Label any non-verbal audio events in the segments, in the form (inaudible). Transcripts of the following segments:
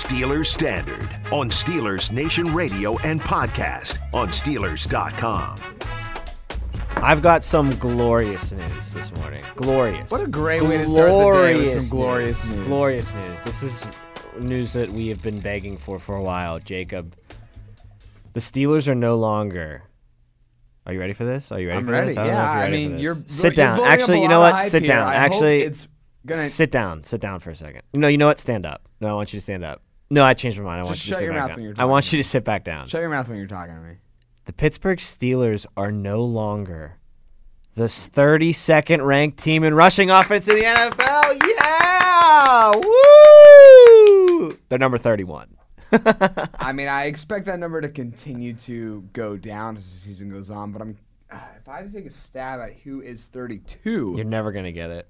The Steelers Standard on Steelers Nation Radio and podcast on Steelers.com. I've got some glorious news this morning. Glorious. What a great way to start the day with some glorious news. Glorious news. This is news that we have been begging for for a while, Jacob. The Steelers are no longer. Are you ready for this? Are you ready I'm for ready. this? I don't know Yeah, if you're I ready mean, for this. you're sit you're down. up Actually, a you know what? Sit down. I hope Actually, it's gonna sit down. Sit down for a second. No, you know what? Stand up. No, I want you to stand up. No, I changed my mind. I want Just you to shut sit your back mouth down. when you're I want you to sit back down. shut your mouth when you're talking to me. The Pittsburgh Steelers are no longer the 32nd ranked team in rushing offense in the NFL. Yeah! Woo! They're number 31. (laughs) I mean, I expect that number to continue to go down as the season goes on, but I'm uh, if I had to take a stab at who is 32, You're never going to get it.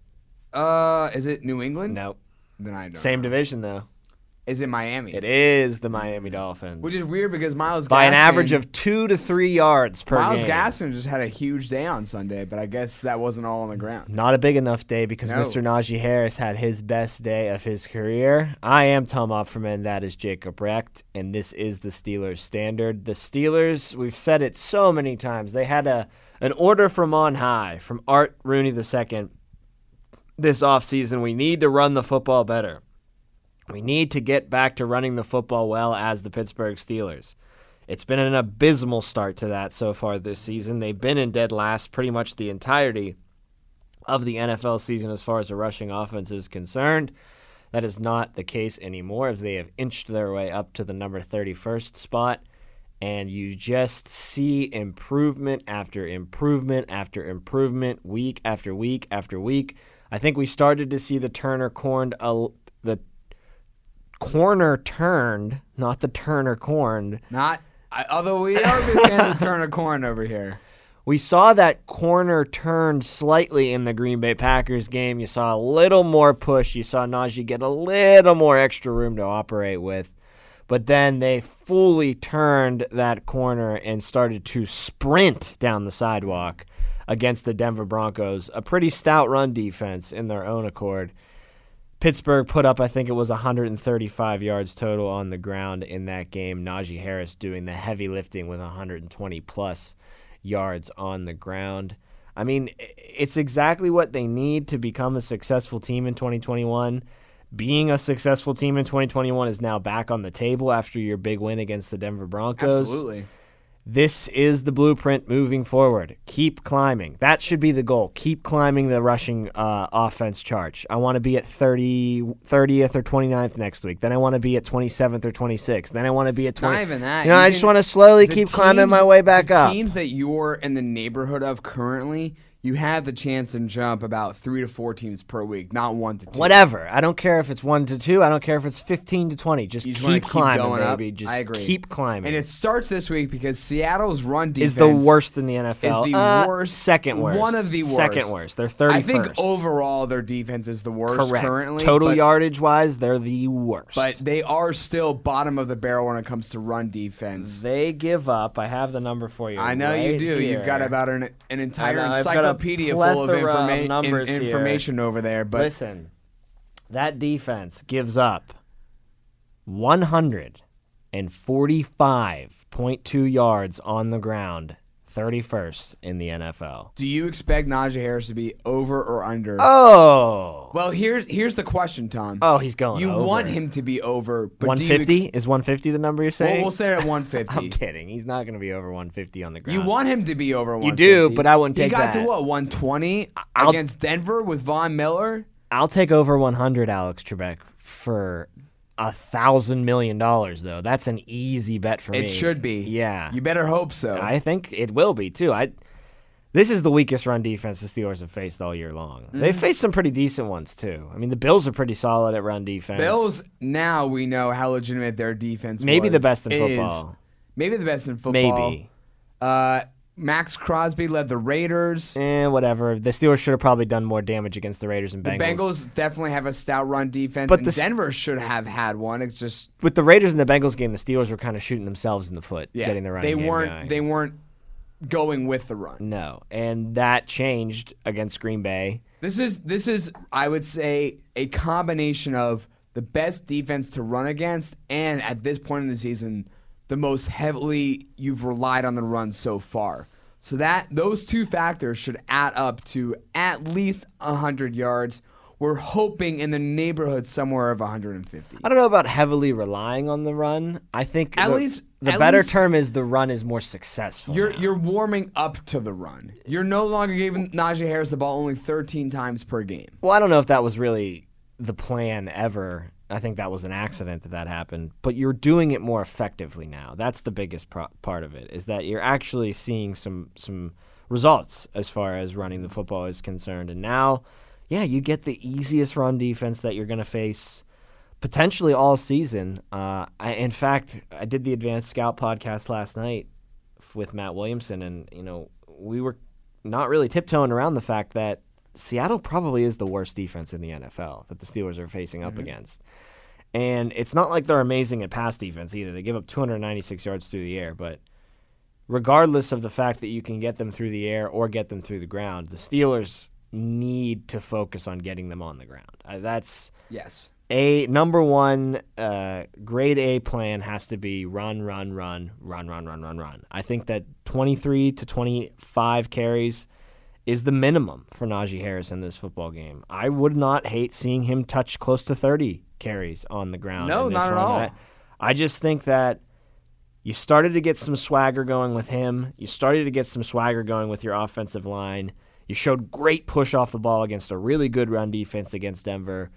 uh, is it New England? Nope. Then I know. Same division, though. Is it Miami? It is the Miami Dolphins. Which is weird because Myles by an average of two to three yards per Myles game. Gaskin just had a huge day on Sunday, but I guess that wasn't all on the ground. Not a big enough day because No. Mr. Najee Harris had his best day of his career. I am Tom Opferman. That is Jacob Recht, and this is the Steelers standard. The Steelers, we've said it so many times, they had a an order from on high from Art Rooney II this offseason. We need to run the football better. We need to get back to running the football well as the Pittsburgh Steelers. It's been an abysmal start to that so far this season. They've been in dead last pretty much the entirety of the NFL season as far as the rushing offense is concerned. That is not the case anymore as they have inched their way up to the number 31st spot. And you just see improvement after improvement after improvement, week after week after week. I think we started to see the Turner corned, the corner turned, not the Turner corned. Not, I, although we are beginning to of (laughs) Turner Corn over here. We saw that corner turn slightly in the Green Bay Packers game. You saw a little more push. You saw Najee get a little more extra room to operate with. But then they fully turned that corner and started to sprint down the sidewalk against the Denver Broncos. A pretty stout run defense in their own accord. Pittsburgh put up, I think it was 135 yards total on the ground in that game. Najee Harris doing the heavy lifting with 120 plus yards on the ground. I mean, it's exactly what they need to become a successful team in 2021. Being a successful team in 2021 is now back on the table after your big win against the Denver Broncos. Absolutely. This is the blueprint moving forward. Keep climbing. That should be the goal. Keep climbing the rushing uh, offense charge. I want to be at 30, 30th or 29th next week. Then I want to be at 27th or 26th. Then I want to be at 20. Not even that. You know, You I just want to slowly keep climbing my way back up. Teams that you're in the neighborhood of currently, you have the chance to jump about three to four teams per week, not one to two. Whatever. I don't care if it's 1 to 2. I don't care if it's 15 to 20. Just You just wanna keep climbing, going up. baby. Just I agree. keep climbing. And it starts this week because Seattle's run defense is the worst in the NFL. Is the Uh, worst, Second worst. One of the worst. Second worst. They're 31st. I think overall their defense is the worst Correct. currently. Total yardage wise, they're the worst. but they are still bottom of the barrel when it comes to run defense. They give up. I have the number for you. I know you right do. You've got about an, an entire I know, a encyclopedia full of, plethora of informa- in- numbers here. information over there. But Listen, that defense gives up 145.2 yards on the ground, 31st in the NFL. do you expect Najee Harris to be over or under? Oh. Well, here's here's the question, Tom. Oh, he's going you over. want him to be over, but do you 150? ex- Is 150 the number you're well, saying? we'll stay at 150. (laughs) I'm kidding. He's not going to be over 150 on the ground. You want him to be over 150. You do, but I wouldn't He take got that. to what 120 I'll- against Denver with Von Miller. I'll take over 100, Alex Trebek, for a thousand million dollars, though. That's an easy bet for me. It should be. Yeah. You better hope so. I think it will be too. I. This is the weakest run defense the Steelers have faced all year long. They've Mm-hmm. faced some pretty decent ones too. I mean, the Bills are pretty solid at run defense. Bills. Now we know how legitimate their defense. Is. Maybe the best in is. football. Maybe the best in football. Maybe. Uh, Maxx Crosby led the Raiders. Eh, whatever. The Steelers should have probably done more damage against the Raiders and Bengals. The Bengals. Definitely have a stout run defense, But and the Denver should have had one. It's just With the Raiders and the Bengals game, the Steelers were kind of shooting themselves in the foot, yeah, getting the run. they weren't going. they weren't going with the run. No, and that changed against Green Bay. This is this is I would say a combination of the best defense to run against, and at this point in the season, the most heavily you've relied on the run so far. So that those two factors should add up to at least 100 yards. We're hoping in the neighborhood somewhere of 150. I don't know about heavily relying on the run. I think At the, least- the at better least- term is the run is more successful. You're now. you're warming up to the run. You're no longer giving Najee Harris the ball only 13 times per game. Well, I don't know if that was really the plan ever. I think that was an accident that that happened. But you're doing it more effectively now. That's the biggest pro- part of it is that you're actually seeing some some results as far as running the football is concerned. And now, yeah, you get the easiest run defense that you're going to face potentially all season. Uh, I, in fact, I did the Advanced Scout podcast last night with Matt Williamson, and you know we were not really tiptoeing around the fact that Seattle probably is the worst defense in the NFL that the Steelers are facing up against. And it's not like they're amazing at pass defense either. They give up 296 yards through the air, but regardless of the fact that you can get them through the air or get them through the ground, the Steelers need to focus on getting them on the ground. Uh, that's Yes. a number one uh, grade A plan has to be run, run, run, run, run, run, run, run. I think that 23 to 25 carries is the minimum for Najee Harris in this football game. I would not hate seeing him touch close to 30 carries on the ground. No, in this not at all. I, I just think that you started to get some swagger going with him. You started to get some swagger going with your offensive line. You showed great push off the ball against a really good run defense against Denver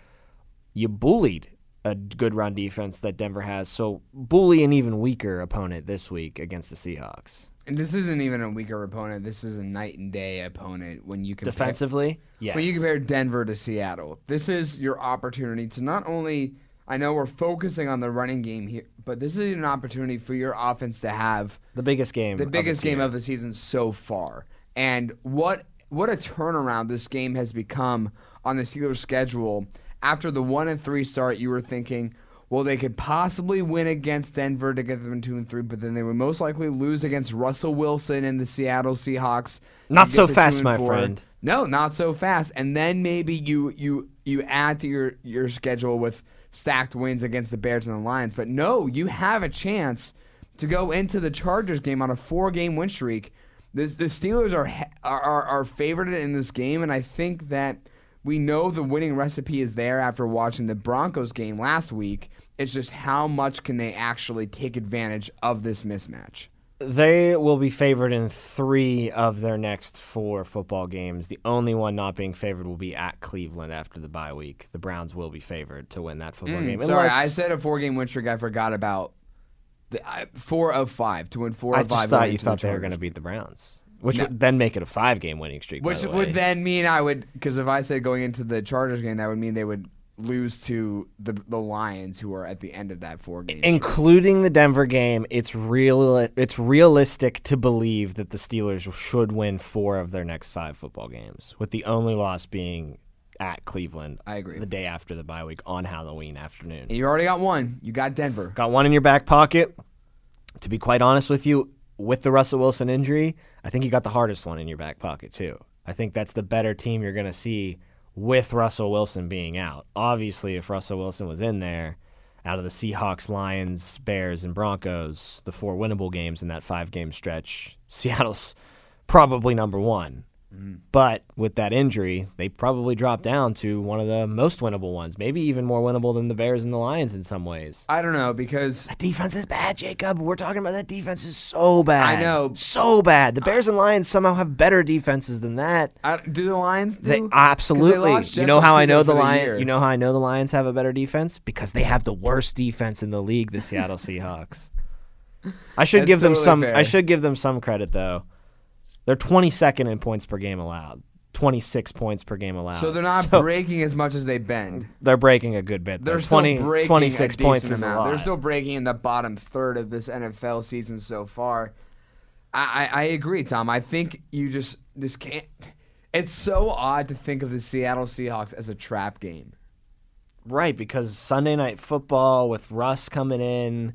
you bullied a good run defense that Denver has. So bully an even weaker opponent this week against the Seahawks. And this isn't even a weaker opponent. This is a night and day opponent when you compare Defensively, yes. when you compare Denver to Seattle. This is your opportunity to not only I know we're focusing on the running game here, but this is an opportunity for your offense to have the biggest game, the of biggest the game of the season so far. And what what a turnaround this game has become on the Steelers' schedule. After the one and three start, you were thinking, well, they could possibly win against Denver to get them two and three, but then they would most likely lose against Russell Wilson and the Seattle Seahawks. Not so fast, my four. friend. No, not so fast. And then maybe you you you add to your your schedule with stacked wins against the Bears and the Lions. But no, you have a chance to go into the Chargers game on a four game win streak. The, the Steelers are are are favored in this game, and I think that we know the winning recipe is there after watching the Broncos game last week. It's just how much can they actually take advantage of this mismatch. They will be favored in three of their next four football games. The only one not being favored will be at Cleveland after the bye week. The Browns will be favored to win that football game. Mm, Sorry, unless- I said a four game win streak. I forgot about the I, four of five to win four I of just five. thought you into the thought they were going to beat the Browns, which No. would then make it a five game winning streak. Which the would then mean I would, because if I said going into the Chargers game, that would mean they would lose to the the Lions, who are at the end of that four game. streak. including the Denver game, it's real. It's realistic to believe that the Steelers should win four of their next five football games, with the only loss being at Cleveland. I agree. The day after the bye week on Halloween afternoon. You already got one. You got Denver. Got one in your back pocket. To be quite honest with you, with the Russell Wilson injury, I think you got the hardest one in your back pocket too. I think that's the better team you're going to see with Russell Wilson being out. Obviously, if Russell Wilson was in there, out of the Seahawks, Lions, Bears, and Broncos, the four winnable games in that five game stretch, (laughs) Seattle's probably number one. But with that injury, they probably dropped down to one of the most winnable ones, maybe even more winnable than the Bears and the Lions in some ways. I don't know because That defense is bad, Jacob. We're talking about that defense is so bad. I know. So bad. The Bears and Lions somehow have better defenses than that. I, do the Lions do? They absolutely. lost you know how I know the the Lions you know how I know the Lions have a better defense? Because they have the worst defense in the league, the Seattle (laughs) Seahawks. I should That's give them totally some fair. I should give them some credit though. They're 22nd in points per game allowed. 26 points per game allowed. So they're not So breaking as much as they bend. they're breaking a good bit. They're though. still 20, breaking 26 a points is a amount. They're still breaking in the bottom third of this NFL season so far. I, I, I agree, Tom. I think you just this can't. It's so odd to think of the Seattle Seahawks as a trap game. Right, because Sunday night football with Russ coming in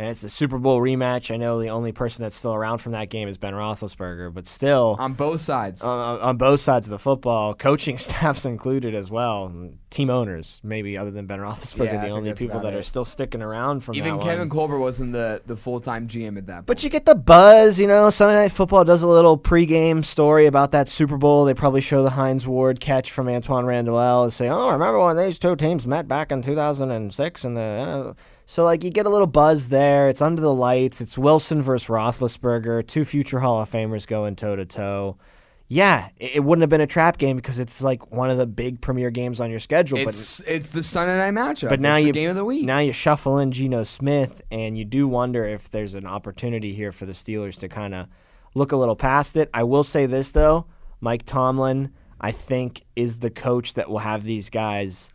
And it's a Super Bowl rematch. I know the only person that's still around from that game is Ben Roethlisberger, but still, on both sides. on, on both sides of the football, coaching (laughs) staffs included as well, team owners maybe other than Ben Roethlisberger, Yeah, the only people that are still sticking around from Even Kevin. Colbert wasn't the, the full time GM at that point. But you get the buzz, you know. Sunday Night Football does a little pregame story about that Super Bowl. They probably show the Hines Ward catch from Antwaan Randle El and say, "Oh, remember when these two teams met back in 2006?" And the know, so like you get a little buzz there. It's under the lights. It's Wilson versus Roethlisberger, two future Hall of Famers going toe to toe. Yeah, it, it wouldn't have been a trap game because it's like one of the big premier games on your schedule. but it's it's the Sunday night matchup. but now It's the you game of the week. Now you shuffle in Geno Smith, and you do wonder if there's an opportunity here for the Steelers to kind of look a little past it. I will say this though, Mike Tomlin, I think, is the coach that will have these guys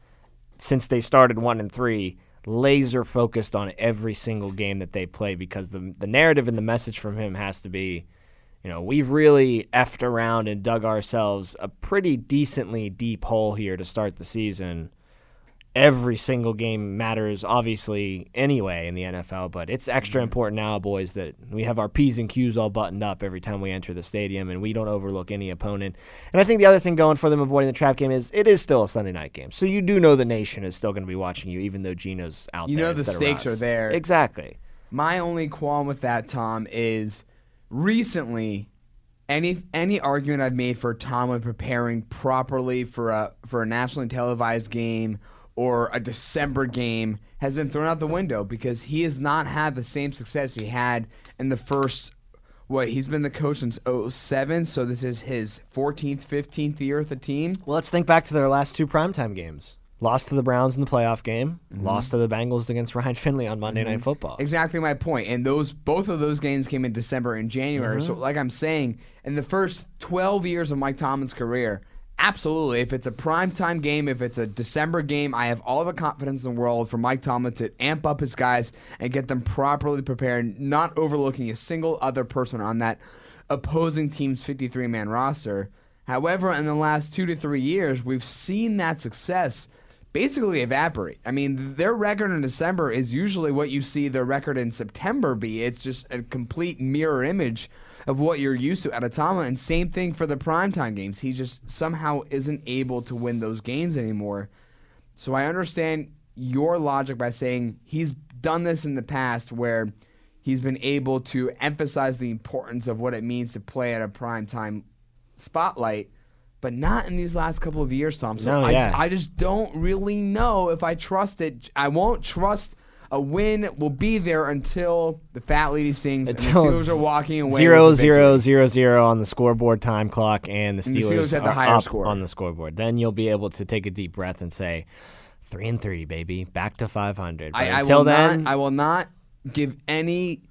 since they started one and three laser focused on every single game that they play because the the narrative and the message from him has to be. You know, we've really effed around and dug ourselves a pretty decently deep hole here to start the season every single game matters, obviously, anyway, in the NFL, but it's extra Mm-hmm. important now, boys, that we have our P's and Q's all buttoned up every time we enter the stadium and we don't overlook any opponent. And I think the other thing going for them avoiding the trap game is it is still a Sunday night game. So you do know the nation is still going to be watching you, even though Geno's out You there. know the stakes are there. Exactly. My only qualm with that, Tom, is recently any any argument I've made for Tomlin preparing properly for a for a nationally televised game or a December game has been thrown out the window because he has not had the same success he had in the first what he's been the coach since 07 so this is his 14th 15th year with the team Well, let's think back to their last two primetime games. Lost to the Browns in the playoff game, Mm-hmm. lost to the Bengals against Ryan Finley on Monday Night Football. Exactly my point. And those both of those games came in December and January. Mm-hmm. So like I'm saying, in the first 12 years of Mike Tomlin's career, absolutely if it's a primetime game, if it's a December game, I have all the confidence in the world for Mike Tomlin to amp up his guys and get them properly prepared, not overlooking a single other person on that opposing team's 53-man roster. However, in the last 2 to 3 years, we've seen that success basically evaporate. I mean, their record in December is usually what you see their record in September be. It's just a complete mirror image of what you're used to at Atama. And same thing for the primetime games. He just somehow isn't able to win those games anymore. So I understand your logic by saying he's done this in the past where he's been able to emphasize the importance of what it means to play at a primetime spotlight, but not in these last couple of years, Tom. So No, I, yeah. I just don't really know if I trust it. I won't trust a win will be there until the fat lady sings Until and the Steelers are walking away. Zero zero zero zero on the scoreboard time clock, and the And the Steelers, Steelers had the are higher up score. on the scoreboard. Then you'll be able to take a deep breath and say, three and three, baby, back to five hundred. Until will then, not. I will not give any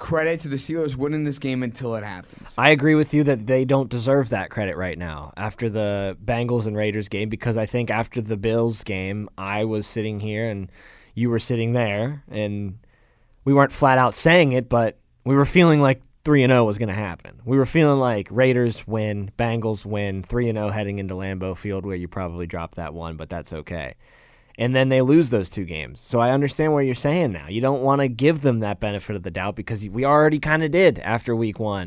credit to the Steelers winning this game until it happens. I agree with you that they don't deserve that credit right now after the Bengals and Raiders game because I think after the Bills game, I was sitting here and you were sitting there, and we weren't flat out saying it, but we were feeling like 3 and 0 was going to happen. We were feeling like Raiders win, Bengals win, 3 and 0 heading into Lambeau Field where you probably dropped that one, but that's okay. And then they lose those two games. So I understand what you're saying now. You don't want to give them that benefit of the doubt because we already kind of did after week 1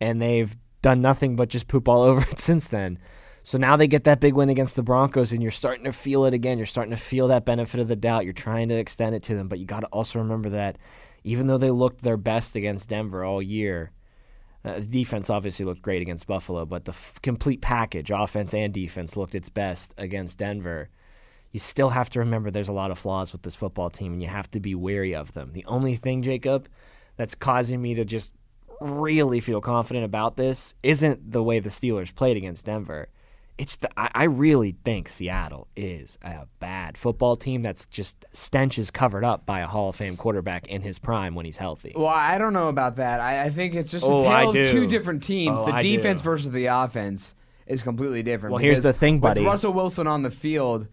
and they've done nothing but just poop all (laughs) over it since then. So now they get that big win against the Broncos, and you're starting to feel it again. You're starting to feel that benefit of the doubt. You're trying to extend it to them, but you got to also remember that even though they looked their best against Denver all year, uh, the defense obviously looked great against Buffalo, but the f- complete package, offense and defense, looked its best against Denver. You still have to remember there's a lot of flaws with this football team, and you have to be wary of them. The only thing, Jacob, that's causing me to just really feel confident about this isn't the way the Steelers played against Denver. It's the I, I really think Seattle is a bad football team that's just stench is covered up by a Hall of Fame quarterback in his prime when he's healthy. Well, I don't know about that. I, I think it's just a Oh, I tale of two different teams. Oh, the I defense do. versus the offense is completely different. Well, here's the thing, buddy. With Russell Wilson on the field,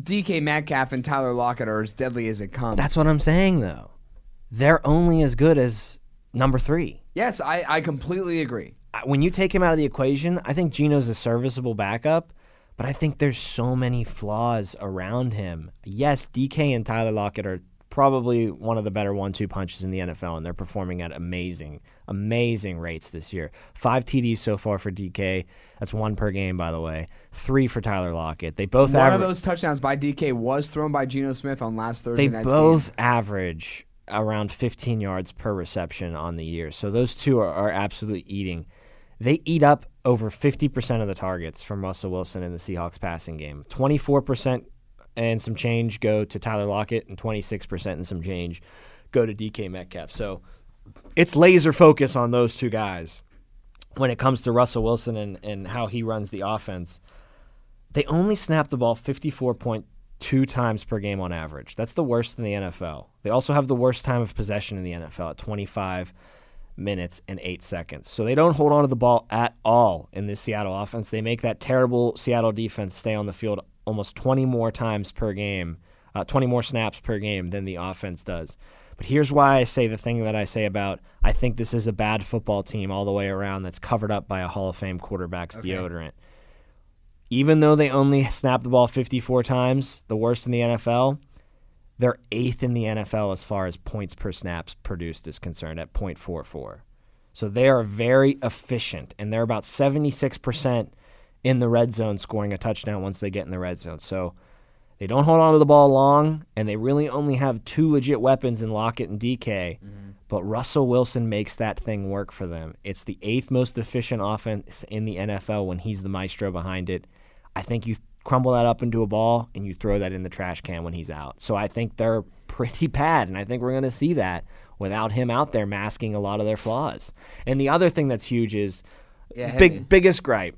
DK Metcalf and Tyler Lockett are as deadly as it comes. That's what I'm saying though. They're only as good as number three. yes, I, I completely agree. When you take him out of the equation, I think Geno's a serviceable backup, but I think there's so many flaws around him. Yes, DK and Tyler Lockett are probably one of the better one-two punches in the NFL, and they're performing at amazing, amazing rates this year. Five TDs so far for DK. That's one per game, by the way. Three for Tyler Lockett. They both One aver- of those touchdowns by DK was thrown by Geno Smith on last Thursday night. they both game. average around 15 yards per reception on the year. So those two are, are absolutely eating. They eat up over 50% of the targets from Russell Wilson in the Seahawks passing game. 24% and some change go to Tyler Lockett, and 26% and some change go to DK Metcalf. So it's laser focus on those two guys when it comes to Russell Wilson and, and how he runs the offense. They only snap the ball 54.2 times per game on average. That's the worst in the NFL. They also have the worst time of possession in the NFL at 25 minutes and 8 seconds. So they don't hold on to the ball at all in this Seattle offense. They make that terrible Seattle defense stay on the field almost 20 more times per game, uh, 20 more snaps per game than the offense does. But here's why I say the thing that I say about I think this is a bad football team all the way around that's covered up by a Hall of Fame quarterback's deodorant. Even though they only snap the ball 54 times, the worst in the NFL, they're eighth in the NFL as far as points per snaps produced is concerned at 0.44. So they are very efficient, and they're about 76% in the red zone scoring a touchdown once they get in the red zone. So they don't hold on to the ball long, and they really only have two legit weapons in Lockett and DK. Mm-hmm. But Russell Wilson makes that thing work for them. It's the eighth most efficient offense in the NFL when he's the maestro behind it. I think you crumble that up into a ball and you throw that in the trash can when he's out. So I think they're (laughs) pretty bad, and I think we're going to see that without him out there masking a lot of their flaws. And the other thing that's huge is Yeah, big biggest gripe.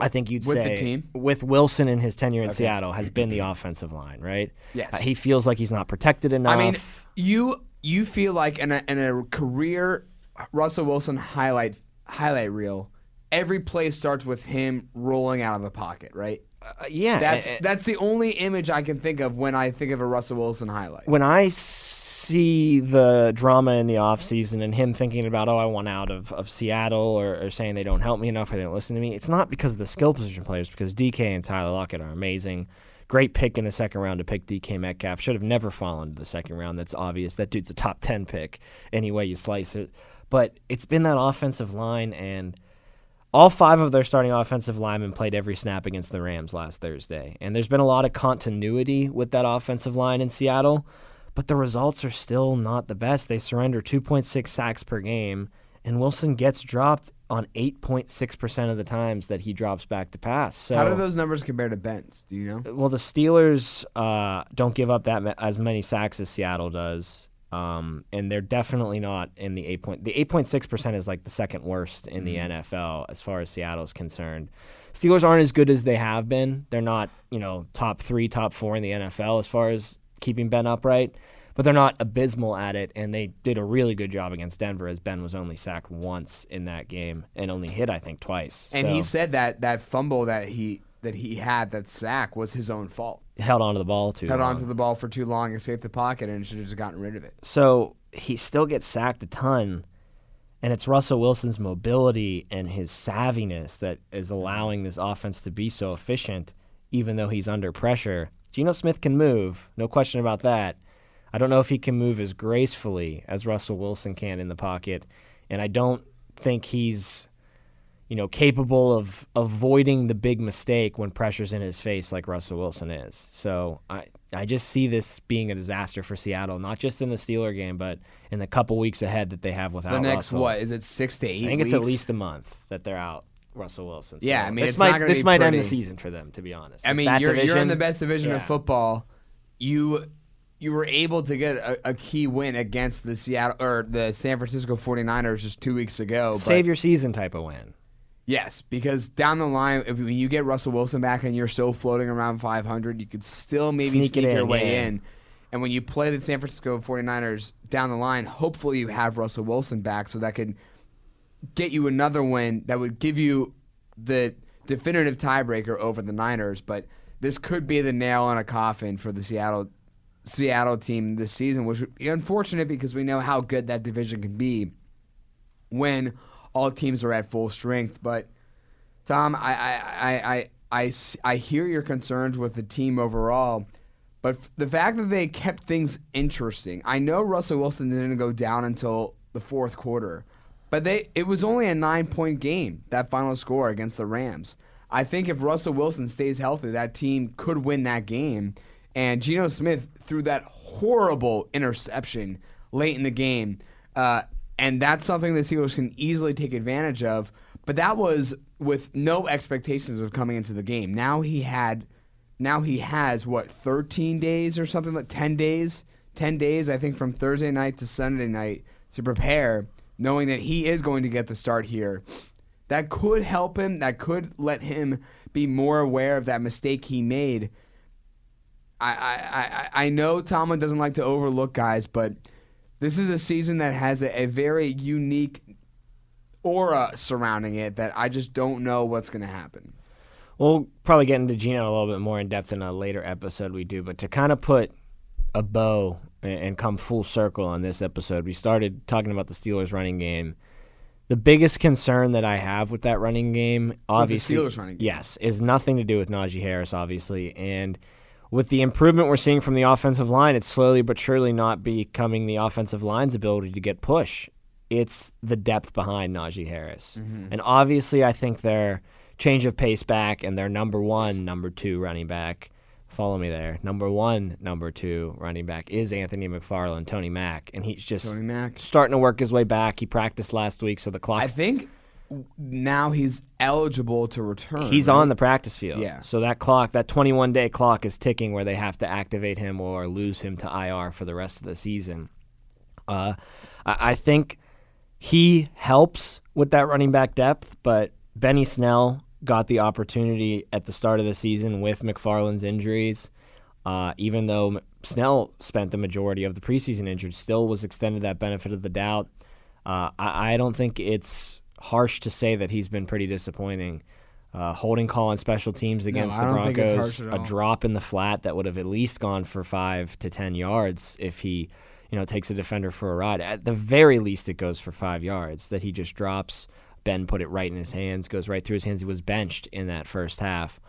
I think you'd With the say team? with Wilson and his tenure in Seattle has been the offensive line, right? Yes. Uh, he feels like he's not protected enough. I mean, you you feel like in a, in a career Russell Wilson highlight highlight reel, every play starts with him rolling out of the pocket, right? Uh, yeah, That's a- a- that's the only image I can think of when I think of a Russell Wilson highlight. when I see the drama in the offseason and him thinking about, oh, I want out of, of Seattle or, or saying they don't help me enough or they don't listen to me, it's not because of the skill position players, because DK and Tyler Lockett are amazing. Great pick in the second round to pick DK Metcalf. Should have never fallen to the second round. That's obvious. That dude's a top 10 pick, any way you slice it. But it's been that offensive line, and all five of their starting offensive linemen played every snap against the Rams last Thursday. And there's been a lot of continuity with that offensive line in Seattle, but the results are still not the best. They surrender 2.6 sacks per game, and Wilson gets dropped on 8.6% of the times that he drops back to pass. So How do those numbers compare to Ben's? Do you know? well, the Steelers uh, don't give up that ma- as many sacks as Seattle does, um, and they're definitely not in the eight point. The eight point six percent is like the second worst in the NFL as far as Seattle's concerned. Steelers aren't as good as they have been. They're not, you know, top three, top four in the NFL as far as keeping Ben upright, but they're not abysmal at it. And they did a really good job against Denver, as Ben was only sacked once in that game and only hit, I think, twice. And So, he said that that fumble that he that he had that sack was his own fault. Held onto the ball too. Held long. onto the ball for too long, escaped the pocket, and should have just gotten rid of it. So he still gets sacked a ton, and it's Russell Wilson's mobility and his savviness that is allowing this offense to be so efficient, even though he's under pressure. Geno Smith can move, no question about that. I don't know if he can move as gracefully as Russell Wilson can in the pocket, and I don't think he's you know, capable of avoiding the big mistake when pressure's in his face like Russell Wilson is. So I I just see this being a disaster for Seattle, not just in the Steeler game, but in the couple weeks ahead that they have without The next Russell. what is it? Six to eight. I think it's at least a month that they're out Russell Wilson. So Yeah, I mean, this might this might end the season for them, to be honest. I mean, you're, you're in the best division of football. You you were able to get a, a key win against the Seattle or the San Francisco 49ers just two weeks ago. but- Save your season type of win. Yes, because down the line, if when you get Russell Wilson back and you're still floating around 500, you could still maybe Sneak sneak, it your in, way yeah. in. And when you play the San Francisco 49ers down the line, hopefully you have Russell Wilson back so that could get you another win that would give you the definitive tiebreaker over the Niners. But this could be the nail in a coffin for the Seattle Seattle team this season, which would be unfortunate because we know how good that division can be when all teams are at full strength. But Tom, I I I I hear your concerns with the team overall, But the fact that they kept things interesting, I know Russell Wilson didn't go down until the fourth quarter, but they it was only a nine point game that final score against the Rams. I think if Russell Wilson stays healthy, that team could win that game. And Geno Smith threw that horrible interception late in the game, uh, and that's something the Steelers can easily take advantage of. But that was with no expectations of coming into the game. Now he had now he has what 13 days or something like 10 days 10 days i think from thursday night to sunday night to prepare knowing that he is going to get the start here that could help him that could let him be more aware of that mistake he made i i i, I know tomlin doesn't like to overlook guys but this is a season that has a, a very unique aura surrounding it that i just don't know what's going to happen We'll probably get into Geno a little bit more in depth in a later episode we do, but to kind of put a bow and come full circle on this episode, we started talking about the Steelers running game. The biggest concern that I have with that running game, obviously, running game. yes, is nothing to do with Najee Harris, obviously, and with the improvement we're seeing from the offensive line, it's slowly but surely not becoming the offensive line's ability to get push. It's the depth behind Najee Harris, mm-hmm. and obviously, I think they're change of pace back and their number one, number two running back. Follow me there. Number one, number two running back is Anthony McFarland, Tony Mack, and he's just starting to work his way back. He practiced last week, so the clock. I think now he's eligible to return. he's right? on the practice field. Yeah. So that clock, that 21 day clock, is ticking where they have to activate him or lose him to IR for the rest of the season. Uh, I, think he helps with that running back depth, but Benny Snell got the opportunity at the start of the season with McFarland's injuries. Uh, even though Snell spent the majority of the preseason injured, still was extended that benefit of the doubt. Uh, I, I don't think it's harsh to say that he's been pretty disappointing. Uh, holding call on special teams against I the don't think it's Broncos, a drop in the flat that would have at least gone for five to ten yards if he, you know, takes a defender for a ride. At the very least, it goes for five yards. That he just drops. Ben put it right in his hands, goes right through his hands. He was benched in that first half.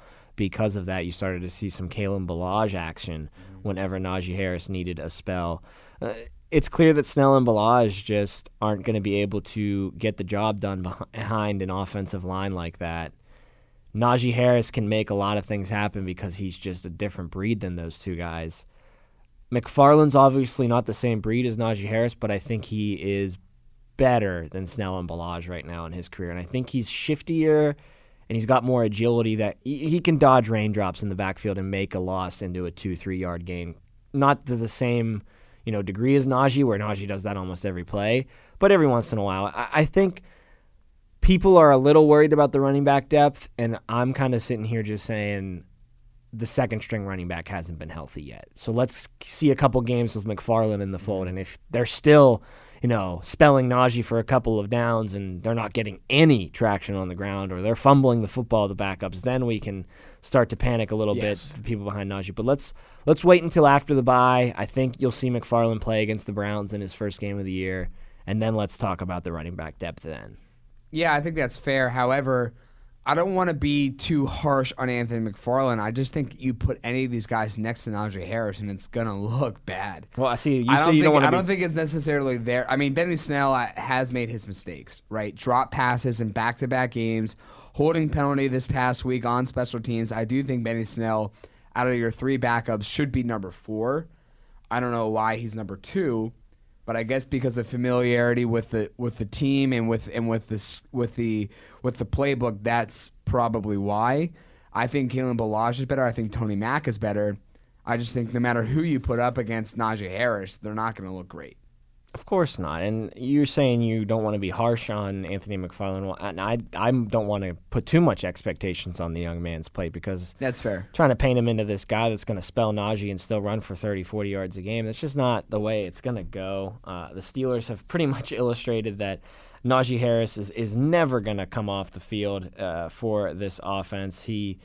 Because of that, you started to see some Kalen Ballage action whenever Najee Harris needed a spell. Uh, it's clear that Snell and Ballage just aren't going to be able to get the job done behind an offensive line like that. Najee Harris can make a lot of things happen because he's just a different breed than those two guys. McFarland's obviously not the same breed as Najee Harris, but I think he is better than Snell and Ballage right now in his career. And I think he's shiftier and he's got more agility that he, he can dodge raindrops in the backfield and make a loss into a two, three yard gain. Not to the same, you know, degree as Najee, where Najee does that almost every play, but every once in a while. I, I think people are a little worried about the running back depth, and I'm kind of sitting here just saying the second string running back hasn't been healthy yet. So let's see a couple games with McFarland in the fold, mm-hmm. and if they're still, you know, spelling Najee for a couple of downs and they're not getting any traction on the ground or they're fumbling the football, the backups, then we can start to panic a little Yes. bit. The people behind Najee, but let's let's wait until after the bye. I think you'll see McFarland play against the Browns in his first game of the year, and then let's talk about the running back depth then. Yeah, I think that's fair. However, I don't want to be too harsh on Anthony McFarland. I just think you put any of these guys next to Najee Harris, and it's gonna look bad. Well, I see you I don't you think, don't I don't think it's necessarily there. I mean, Benny Snell uh, has made his mistakes, right? Drop passes in back-to-back games, holding penalty this past week on special teams. I do think Benny Snell, out of your three backups, should be number four. I don't know why he's number two, but I guess because of familiarity with the with the team and with and with this with the with the playbook, that's probably why. I think Kalen Ballage is better. I think Tony Mack is better. I just think no matter who you put up against Najee Harris, they're not going to look great. Of course not. And you're saying you don't want to be harsh on Anthony McFarland. Well, and I, I don't want to put too much expectations on the young man's plate because That's fair. trying to paint him into this guy that's going to spell Najee and still run for 30, 40 yards a game, that's just not the way it's going to go. Uh, the Steelers have pretty much (laughs) illustrated that Najee Harris is, is never going to come off the field uh, for this offense. He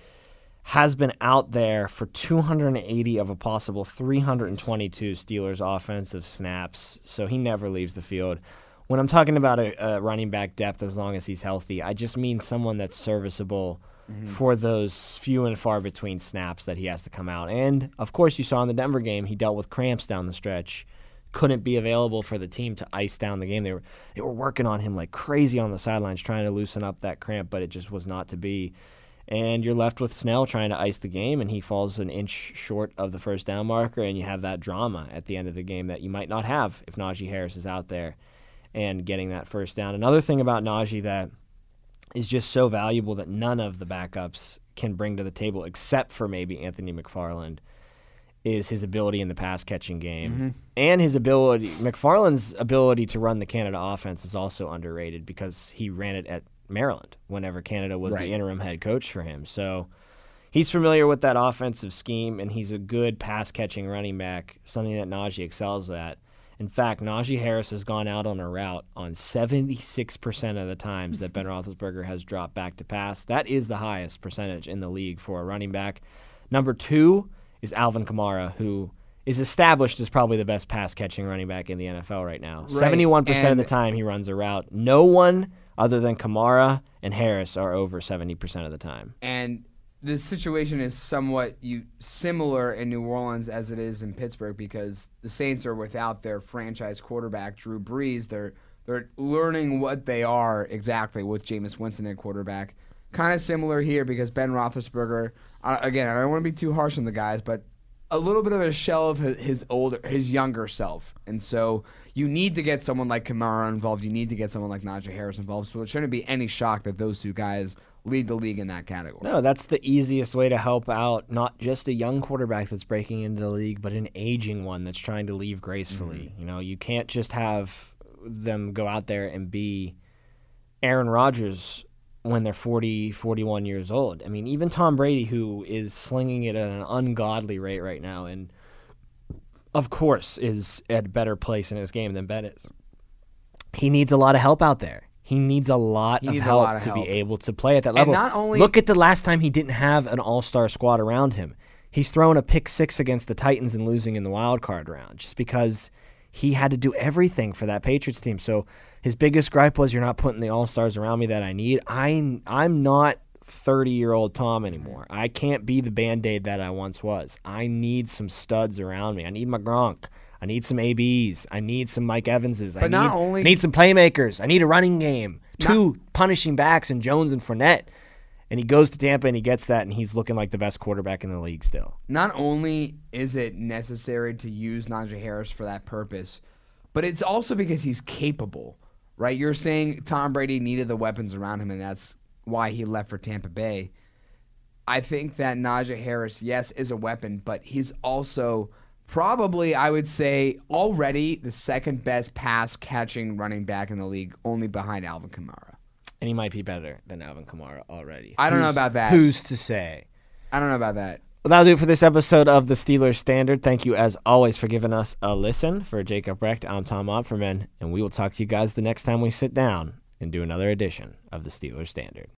has been out there for 280 of a possible 322 Steelers offensive snaps, so he never leaves the field. When I'm talking about a, a running back depth, as long as he's healthy, I just mean someone that's serviceable mm-hmm. for those few and far between snaps that he has to come out. And of course, you saw in the Denver game, he dealt with cramps down the stretch. Couldn't be available for the team to ice down the game. They were they were working on him like crazy on the sidelines, trying to loosen up that cramp, but it just was not to be. And you're left with Snell trying to ice the game, and he falls an inch short of the first down marker, and you have that drama at the end of the game that you might not have if Najee Harris is out there and getting that first down. Another thing about Najee that is just so valuable that none of the backups can bring to the table, except for maybe Anthony McFarland, is his ability in the pass catching game Mm-hmm. and his ability. McFarland's ability to run the Canada offense is also underrated because he ran it at Maryland whenever Canada was Right. the interim head coach for him. So he's familiar with that offensive scheme, and he's a good pass catching running back, something that Najee excels at. In fact, Najee Harris has gone out on a route on 76% of the times that Ben (laughs) Roethlisberger has dropped back to pass. That is the highest percentage in the league for a running back. Number two is Alvin Kamara, who is established as probably the best pass catching running back in the NFL right now. 71% of the time he runs a route. No one other than Kamara and Harris are over 70% of the time. and the situation is somewhat you similar in New Orleans as it is in Pittsburgh because the Saints are without their franchise quarterback Drew Brees. They're they're learning what they are exactly with Jameis Winston at quarterback. Kind of similar here because Ben Roethlisberger. Uh, again, I don't want to be too harsh on the guys, but a little bit of a shell of his, his older, his younger self, and so you need to get someone like Kamara involved. You need to get someone like Najee Harris involved. So it shouldn't be any shock that those two guys lead the league in that category. No, that's the easiest way to help out not just a young quarterback that's breaking into the league, but an aging one that's trying to leave gracefully. Mm-hmm. You know, you can't just have them go out there and be Aaron Rodgers when they're 40, 41 years old. I mean, even Tom Brady, who is slinging it at an ungodly rate right now, and of course is at a better place in his game than Ben is. He needs a lot of help out there. He needs a lot, He of, help lot of to help. be able to play at that level. not only- Look at the last time he didn't have an all-star squad around him. He's thrown a pick six against the Titans and losing in the wild card round just because he had to do everything for that Patriots team. So his biggest gripe was, "You're not putting the all stars around me that I need." I I'm not 30 year old Tom anymore. I can't be the band aid that I once was. I need some studs around me. I need my Gronk. I need some ABs. I need some Mike Evanses. I But need, only- I need some playmakers. I need a running game. Two punishing backs and Jones and Fournette. And he goes to Tampa and he gets that, and he's looking like the best quarterback in the league still. not only is it necessary to use Najee Harris for that purpose, but it's also because he's capable, right? You're saying Tom Brady needed the weapons around him, and that's why he left for Tampa Bay. I think that Najee Harris, yes, is a weapon, but he's also probably, I would say, already the second best pass catching running back in the league, only behind Alvin Kamara. And he might be better than Alvin Kamara already. I don't know about that. Who's to say? I don't know about that. Well, that'll do it for this episode of the Steelers Standard. Thank you, as always, for giving us a listen. For Jacob Recht, I'm Tom Opferman, and we will talk to you guys the next time we sit down and do another edition of the Steelers Standard.